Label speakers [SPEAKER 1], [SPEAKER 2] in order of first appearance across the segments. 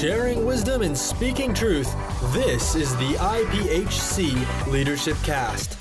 [SPEAKER 1] Sharing wisdom and speaking truth, this is the IPHC Leadership Cast.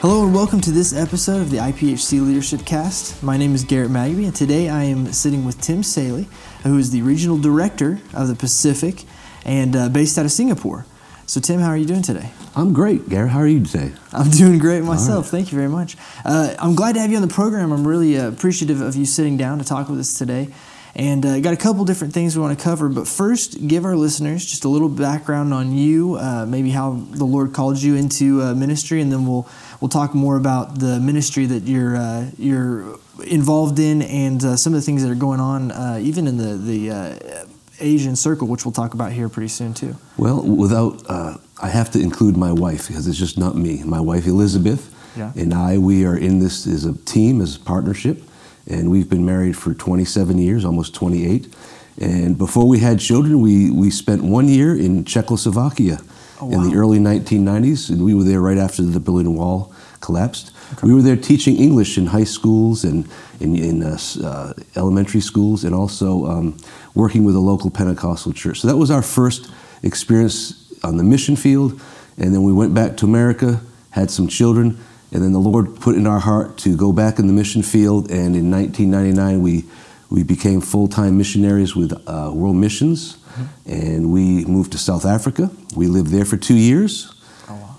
[SPEAKER 2] Hello and welcome to this episode of the IPHC Leadership Cast. My name is Garrett Magby, and today I am sitting with Tim Salley, who is the Regional Director of the Pacific and uh, based out of Singapore. So, Tim, how are you doing today?
[SPEAKER 3] I'm great, Gary. How are you today?
[SPEAKER 2] I'm doing great myself. Right. Thank you very much. Uh, I'm glad to have you on the program. I'm really uh, appreciative of you sitting down to talk with us today. And uh, got a couple different things we want to cover, but first, give our listeners just a little background on you, uh, maybe how the Lord called you into uh, ministry, and then we'll we'll talk more about the ministry that you're uh, you're involved in and uh, some of the things that are going on, uh, even in the the Asian circle, which we'll talk about here pretty soon too.
[SPEAKER 3] Well, without uh, I have to include my wife because it's just not me. My wife Elizabeth yeah. and I, we are in this as a team, as a partnership and we've been married for 27 years, almost 28. And before we had children, we, we spent one year in Czechoslovakia oh, wow. in the early 1990s, and we were there right after the Berlin Wall collapsed. Okay. We were there teaching English in high schools and in, in uh, uh, elementary schools, and also um, working with a local Pentecostal church. So that was our first experience on the mission field. And then we went back to America, had some children, and then the Lord put in our heart to go back in the mission field. And in 1999, we, we became full time missionaries with uh, World Missions. Mm-hmm. And we moved to South Africa. We lived there for two years.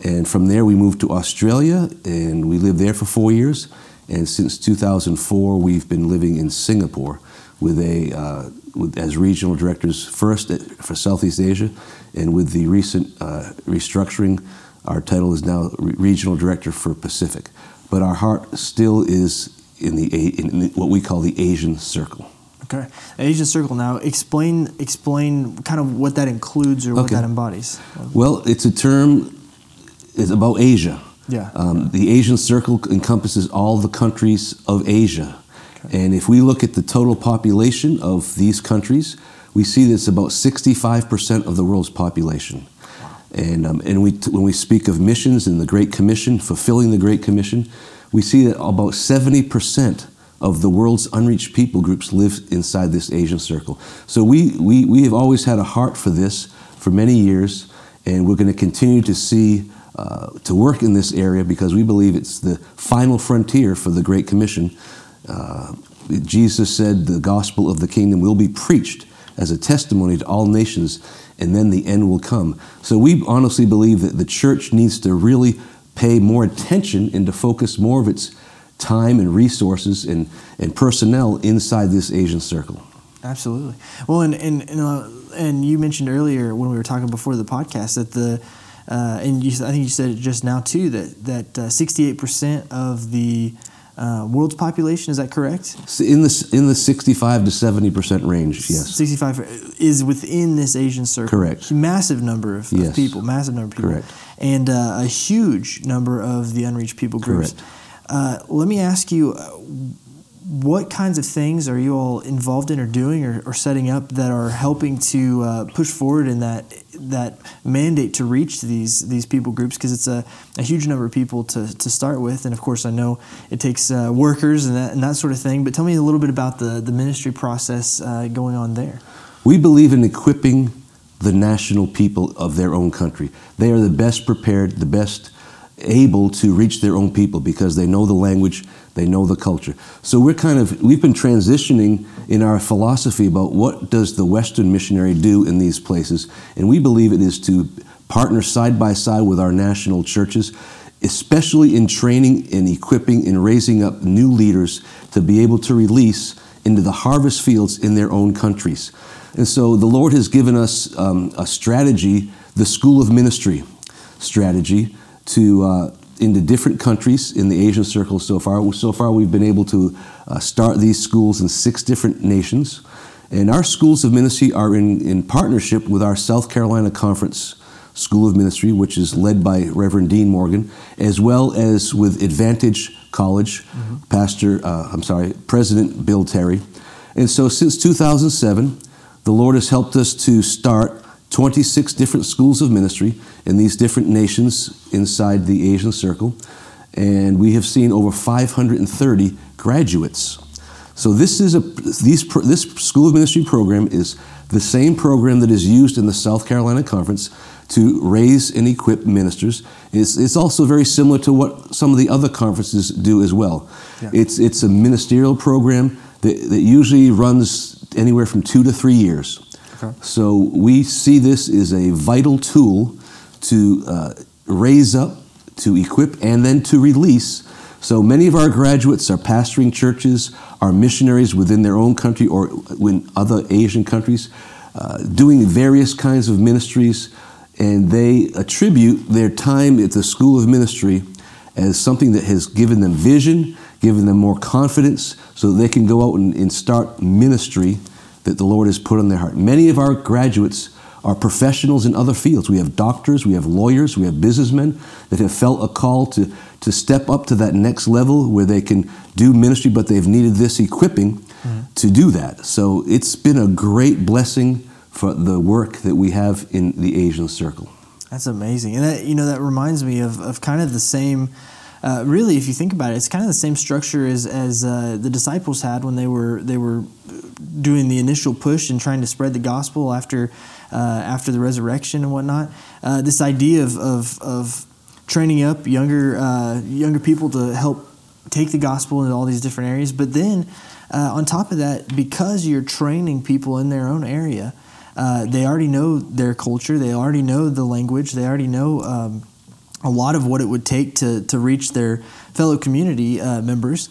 [SPEAKER 3] And from there, we moved to Australia and we lived there for four years. And since 2004, we've been living in Singapore with a, uh, with, as regional directors first at, for Southeast Asia, and with the recent uh, restructuring our title is now Regional Director for Pacific, but our heart still is in the in what we call the Asian Circle.
[SPEAKER 2] Okay, Asian Circle. Now, explain explain kind of what that includes or okay. what that embodies.
[SPEAKER 3] Well, it's a term. It's about Asia.
[SPEAKER 2] Yeah.
[SPEAKER 3] Um, the Asian Circle encompasses all the countries of Asia, okay. and if we look at the total population of these countries, we see that it's about 65% of the world's population. And, um, and we, when we speak of missions and the Great Commission, fulfilling the Great Commission, we see that about 70% of the world's unreached people groups live inside this Asian circle. So we, we, we have always had a heart for this for many years, and we're going to continue to see, uh, to work in this area because we believe it's the final frontier for the Great Commission. Uh, Jesus said the gospel of the kingdom will be preached as a testimony to all nations and then the end will come. So we honestly believe that the church needs to really pay more attention and to focus more of its time and resources and, and personnel inside this Asian circle.
[SPEAKER 2] Absolutely. Well, and and and, uh, and you mentioned earlier when we were talking before the podcast that the uh, and you, I think you said it just now too that that sixty eight percent of the uh, world's population. Is that correct?
[SPEAKER 3] In the in the sixty-five to seventy percent range. Yes.
[SPEAKER 2] Sixty-five is within this Asian circle.
[SPEAKER 3] Correct.
[SPEAKER 2] Massive number of, yes. of people. Massive number of people.
[SPEAKER 3] Correct.
[SPEAKER 2] And uh, a huge number of the unreached people groups.
[SPEAKER 3] Correct.
[SPEAKER 2] Uh, let me ask you uh, what kinds of things are you all involved in or doing or, or setting up that are helping to uh, push forward in that that mandate to reach these these people groups because it's a, a huge number of people to, to start with and of course I know it takes uh, workers and that, and that sort of thing but tell me a little bit about the, the ministry process uh, going on there.
[SPEAKER 3] We believe in equipping the national people of their own country. They are the best prepared, the best able to reach their own people because they know the language, they know the culture. So we're kind of we've been transitioning in our philosophy about what does the Western missionary do in these places, and we believe it is to partner side by side with our national churches, especially in training and equipping and raising up new leaders to be able to release into the harvest fields in their own countries. And so the Lord has given us um, a strategy, the School of Ministry strategy, to uh, into different countries in the Asian circle so far. So far, we've been able to uh, start these schools in six different nations. And our schools of ministry are in, in partnership with our South Carolina Conference School of Ministry, which is led by Reverend Dean Morgan, as well as with Advantage College, mm-hmm. Pastor, uh, I'm sorry, President Bill Terry. And so since 2007, the Lord has helped us to start 26 different schools of ministry in these different nations inside the Asian circle. and we have seen over 530 graduates. So this is a these this School of Ministry program is the same program that is used in the South Carolina Conference to raise and equip ministers. It's, it's also very similar to what some of the other conferences do as well. Yeah. It's, it's a ministerial program that, that usually runs anywhere from two to three years. Okay. So we see this as a vital tool to uh, raise up, to equip, and then to release. So many of our graduates are pastoring churches, are missionaries within their own country or in other Asian countries, uh, doing various kinds of ministries and they attribute their time at the school of ministry as something that has given them vision, given them more confidence, so they can go out and, and start ministry that the Lord has put on their heart. Many of our graduates are professionals in other fields. We have doctors, we have lawyers, we have businessmen that have felt a call to, to step up to that next level where they can do ministry, but they've needed this equipping mm-hmm. to do that. So it's been a great blessing for the work that we have in the Asian circle.
[SPEAKER 2] That's amazing, and that you know that reminds me of, of kind of the same. Uh, really, if you think about it, it's kind of the same structure as as uh, the disciples had when they were they were doing the initial push and trying to spread the gospel after uh, after the resurrection and whatnot. Uh, this idea of, of, of training up younger uh, younger people to help take the gospel into all these different areas, but then uh, on top of that, because you're training people in their own area. They already know their culture, they already know the language, they already know um, a lot of what it would take to, to reach their fellow community uh, members.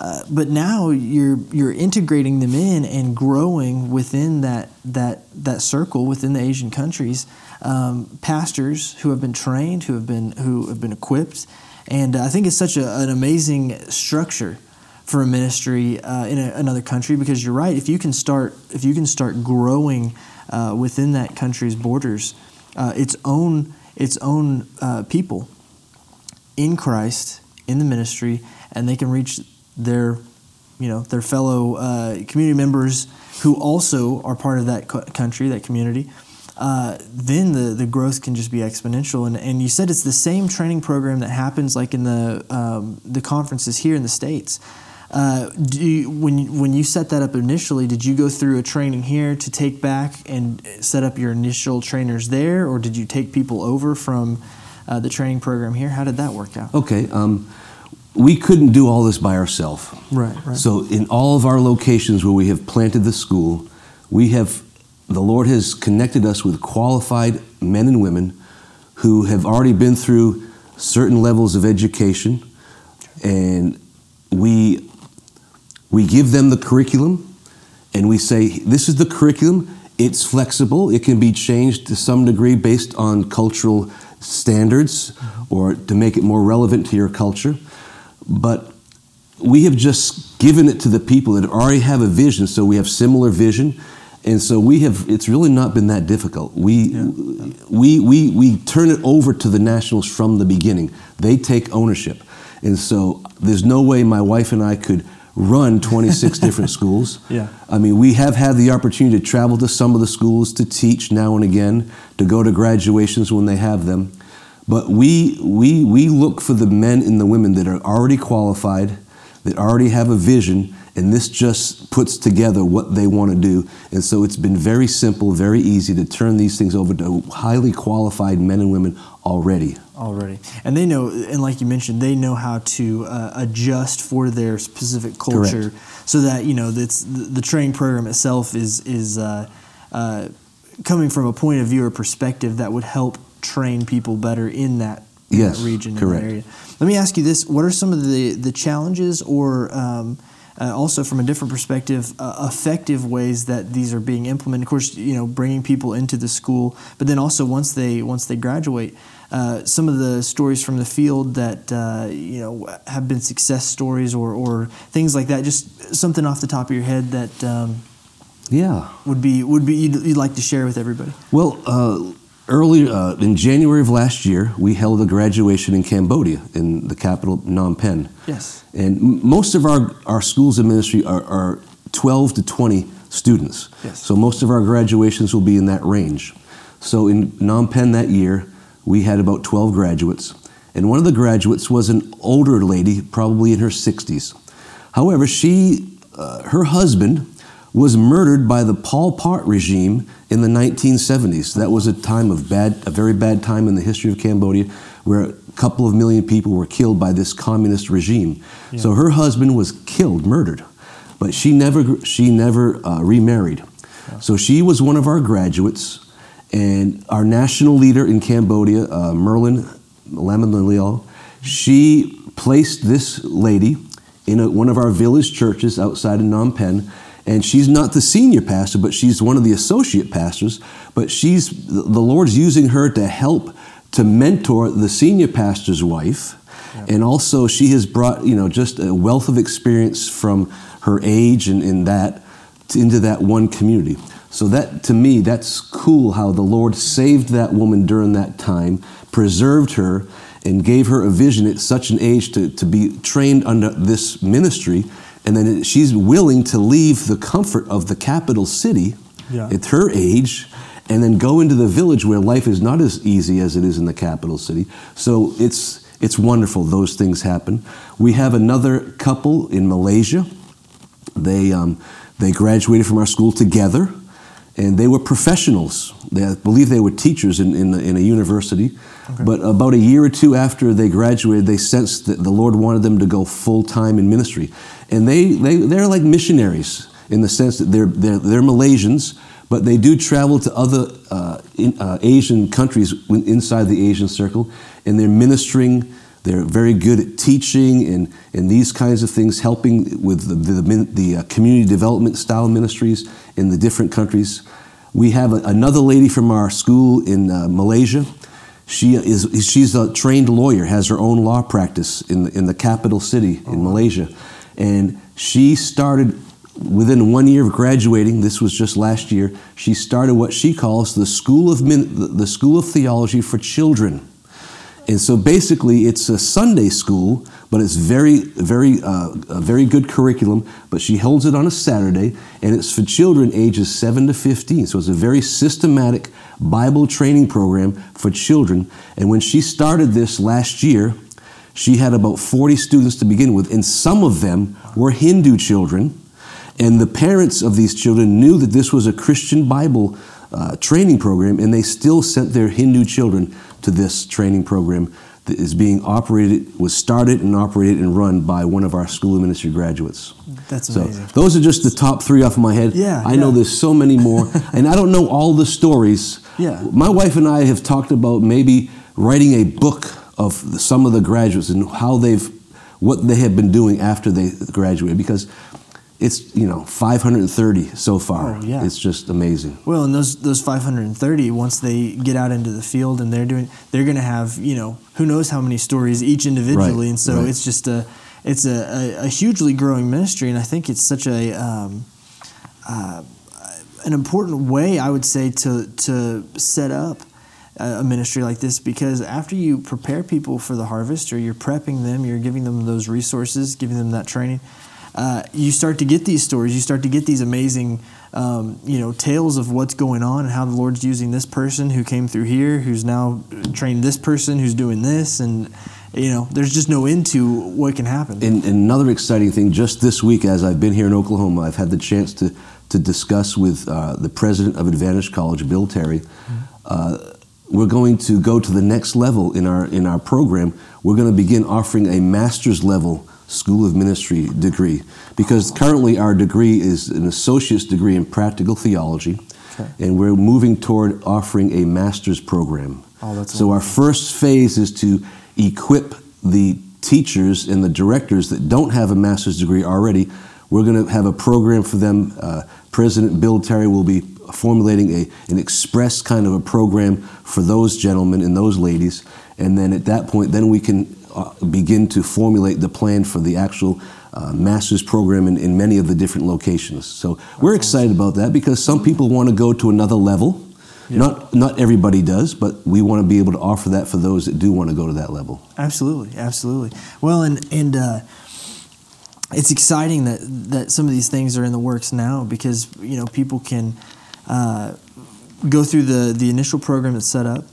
[SPEAKER 2] Uh, but now you're you're integrating them in and growing within that that that circle within the Asian countries. Um, pastors who have been trained, who have been who have been equipped, and I think it's such a, an amazing structure for a ministry uh, in a, another country because you're right. If you can start if you can start growing uh, within that country's borders uh, its own its own uh, people in Christ in the ministry, and they can reach their you know their fellow uh, community members who also are part of that country, that community. Uh, then the, the growth can just be exponential. And, and you said it's the same training program that happens like in the um, the conferences here in the states. Uh, you, when you, when you set that up initially, did you go through a training here to take back and set up your initial trainers there, or did you take people over from uh, the training program here? How did that work out?
[SPEAKER 3] Okay, um, we couldn't do all this by ourselves.
[SPEAKER 2] Right, right.
[SPEAKER 3] So in all of our locations where we have planted the school, we have the Lord has connected us with qualified men and women who have already been through certain levels of education, and we we give them the curriculum and we say, this is the curriculum. It's flexible. It can be changed to some degree based on cultural standards or to make it more relevant to your culture. But we have just given it to the people that already have a vision, so we have similar vision. And so we have, it's really not been that difficult. We, yeah. we, we, we turn it over to the nationals from the beginning. They take ownership. And so there's no way my wife and I could run 26 different schools.
[SPEAKER 2] Yeah.
[SPEAKER 3] I mean, we have had the opportunity to travel to some of the schools to teach now and again, to go to graduations when they have them. But we, we, we look for the men and the women that are already qualified, that already have a vision, and this just puts together what they want to do. And so it's been very simple, very easy to turn these things over to highly qualified men and women already
[SPEAKER 2] already and they know and like you mentioned they know how to uh, adjust for their specific culture
[SPEAKER 3] Correct.
[SPEAKER 2] so that you know that's the, training program itself is is uh, uh, coming from a point of view or perspective that would help train people better in that,
[SPEAKER 3] yes,
[SPEAKER 2] region
[SPEAKER 3] correct.
[SPEAKER 2] let me ask you this what are some of the the challenges or um, uh, also from a different perspective, uh, effective ways that these are being implemented. Of course, you know, bringing people into the school, but then also once they once they graduate, uh, some of the stories from the field that uh, you know have been success stories or, or things like that. Just something off the top of your head that um,
[SPEAKER 3] yeah
[SPEAKER 2] would be would be you'd, you'd, like to share with everybody.
[SPEAKER 3] Well. Early uh, in January of last year, we held a graduation in Cambodia, in the capital Phnom Penh.
[SPEAKER 2] Yes.
[SPEAKER 3] And most of our, our schools of ministry are, are 12 to 20 students.
[SPEAKER 2] Yes.
[SPEAKER 3] So most of our graduations will be in that range. So in Phnom Penh that year, we had about 12 graduates. and one of the graduates was an older lady, probably in her 60s. However, she, uh, her husband was murdered by the Pol Pot regime in the 1970s. That was a time of bad, a very bad time in the history of Cambodia, where a couple of million people were killed by this communist regime. Yeah. So her husband was killed, murdered, but she never, she never uh, remarried. Yeah. So she was one of our graduates, and our national leader in Cambodia, uh, Merlin Lamanlil, she placed this lady in a, one of our village churches outside of Phnom Penh and she's not the senior pastor, but she's one of the associate pastors. But she's the Lord's using her to help to mentor the senior pastor's wife, yeah. and also she has brought you know just a wealth of experience from her age and in that into that one community. So that to me, that's cool how the Lord saved that woman during that time, preserved her, and gave her a vision at such an age to, to be trained under this ministry and then she's willing to leave the comfort of the capital city yeah. at her age and then go into the village where life is not as easy as it is in the capital city. So it's it's wonderful those things happen. We have another couple in Malaysia. They um, they graduated from our school together, and they were professionals. They, I believe they were teachers in, in, in a university. Okay. But about a year or two after they graduated, they sensed that the Lord wanted them to go full time in ministry and they, they they're like missionaries in the sense that they're they're, they're Malaysians, but they do travel to other uh, in, uh, Asian countries inside the Asian circle, and they're ministering. They're very good at teaching and, and these kinds of things, helping with the, the, the uh, community development style ministries in the different countries. We have a, another lady from our school in uh, Malaysia. She is she's a trained lawyer, has her own law practice in the, in the capital city in oh, Malaysia. And she started within one year of graduating. This was just last year. She started what she calls the School of the School of Theology for Children. And so basically, it's a Sunday school, but it's very, very, uh, a very good curriculum. But she holds it on a Saturday, and it's for children ages 7 to 15. So it's a very systematic Bible training program for children. And when she started this last year, she had about 40 students to begin with, and some of them were Hindu children. And the parents of these children knew that this was a Christian Bible uh, training program, and they still sent their Hindu children to this training program that is being operated, was started and operated and run by one of our school of ministry graduates.
[SPEAKER 2] That's amazing.
[SPEAKER 3] So those are just the top three off my head.
[SPEAKER 2] Yeah,
[SPEAKER 3] I
[SPEAKER 2] yeah.
[SPEAKER 3] know there's so many more, and I don't know all the stories.
[SPEAKER 2] Yeah.
[SPEAKER 3] My wife and I have talked about maybe writing a book of some of the graduates and how they've what they have been doing after they graduated because it's you know 530 so far.
[SPEAKER 2] Oh, yeah.
[SPEAKER 3] It's just amazing.
[SPEAKER 2] Well, and those those 530 once they get out into the field and they're doing they're going to have you know who knows how many stories each individually, right, and so right. it's just a it's a, a, a, hugely growing ministry, and I think it's such a um, uh, an important way I would say to to set up a ministry like this because after you prepare people for the harvest or you're prepping them, you're giving them those resources, giving them that training, uh, you start to get these stories. You start to get these amazing, um, you know, tales of what's going on and how the Lord's using this person who came through here, who's now trained this person, who's doing this, and you know, there's just no end to what can happen.
[SPEAKER 3] And, and another exciting thing, just this week, as I've been here in Oklahoma, I've had the chance to to discuss with uh, the president of Advantage College, Bill Terry. Uh, we're going to go to the next level in our in our program. We're going to begin offering a master's level School of Ministry degree because currently our degree is an associate's degree in practical theology, okay. and we're moving toward offering a master's program.
[SPEAKER 2] Oh, that's
[SPEAKER 3] so
[SPEAKER 2] wonderful.
[SPEAKER 3] our first phase is to equip the teachers and the directors that don't have a master's degree already. We're going to have a program for them. Uh, President Bill Terry will be formulating a, an express kind of a program for those gentlemen and those ladies. And then at that point, then we can uh, begin to formulate the plan for the actual uh, master's program in, in, many of the different locations. So we're excited about that because some people want to go to another level. Yeah. Not not everybody does, but we want to be able to offer that for those that do want to go to that level.
[SPEAKER 2] Absolutely, absolutely. Well, and and uh, it's exciting that that some of these things are in the works now because you know people can uh, go through the, the initial program that's set up.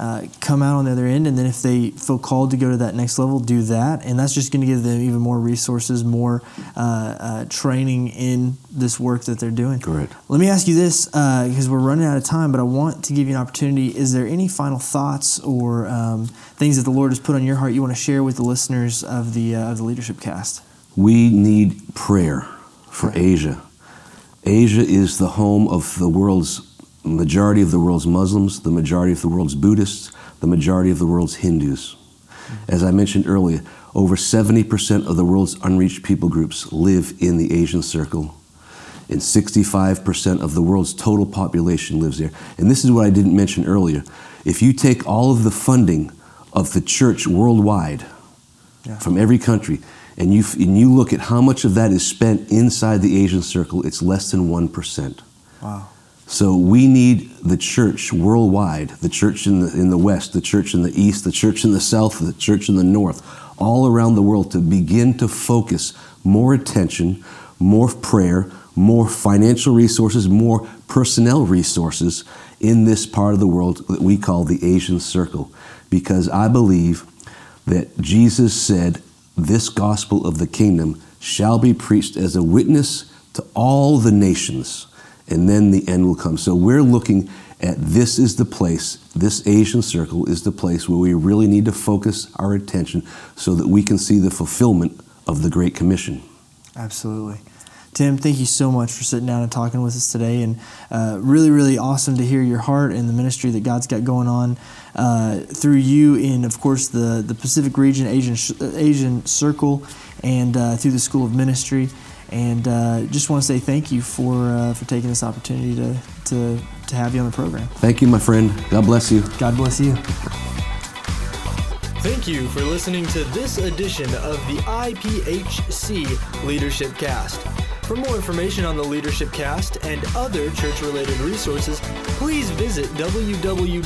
[SPEAKER 2] uh, come out on the other end. And then if they feel called to go to that next level, do that. And that's just going to give them even more resources, more uh, uh, training in this work that they're doing.
[SPEAKER 3] Correct.
[SPEAKER 2] Let me ask you this because uh, we're running out of time, but I want to give you an opportunity. Is there any final thoughts or um, things that the Lord has put on your heart you want to share with the listeners of the, uh, of the Leadership Cast?
[SPEAKER 3] We need prayer for Asia. Asia is the home of the world's majority of the world's Muslims, the majority of the world's Buddhists, the majority of the world's Hindus. As I mentioned earlier, over 70% of the world's unreached people groups live in the Asian circle, and 65% of the world's total population lives there. And this is what I didn't mention earlier. If you take all of the funding of the church worldwide yeah. from every country, and you, and you look at how much of that is spent inside the Asian circle, it's less than 1%.
[SPEAKER 2] Wow.
[SPEAKER 3] So we need the church worldwide, the church in the, in the West, the church in the East, the church in the South, the church in the North, all around the world to begin to focus more attention, more prayer, more financial resources, more personnel resources in this part of the world that we call the Asian Circle. Because I believe that Jesus said, This gospel of the kingdom shall be preached as a witness to all the nations and then the end will come. So we're looking at this is the place, this Asian circle is the place where we really need to focus our attention so that we can see the fulfillment of the Great Commission.
[SPEAKER 2] Absolutely. Tim, thank you so much for sitting down and talking with us today. And uh, really, really awesome to hear your heart and the ministry that God's got going on uh, through you in, of course, the, the Pacific region, Asian, Asian Circle, and uh, through the School of Ministry. And uh, just want to say thank you for uh, for taking this opportunity to, to to have you on the program.
[SPEAKER 3] Thank you, my friend. God bless you.
[SPEAKER 2] God bless you.
[SPEAKER 1] Thank you for listening to this edition of the IPHC Leadership Cast. For more information on the Leadership Cast and other church related resources, please visit www.ipHC.org.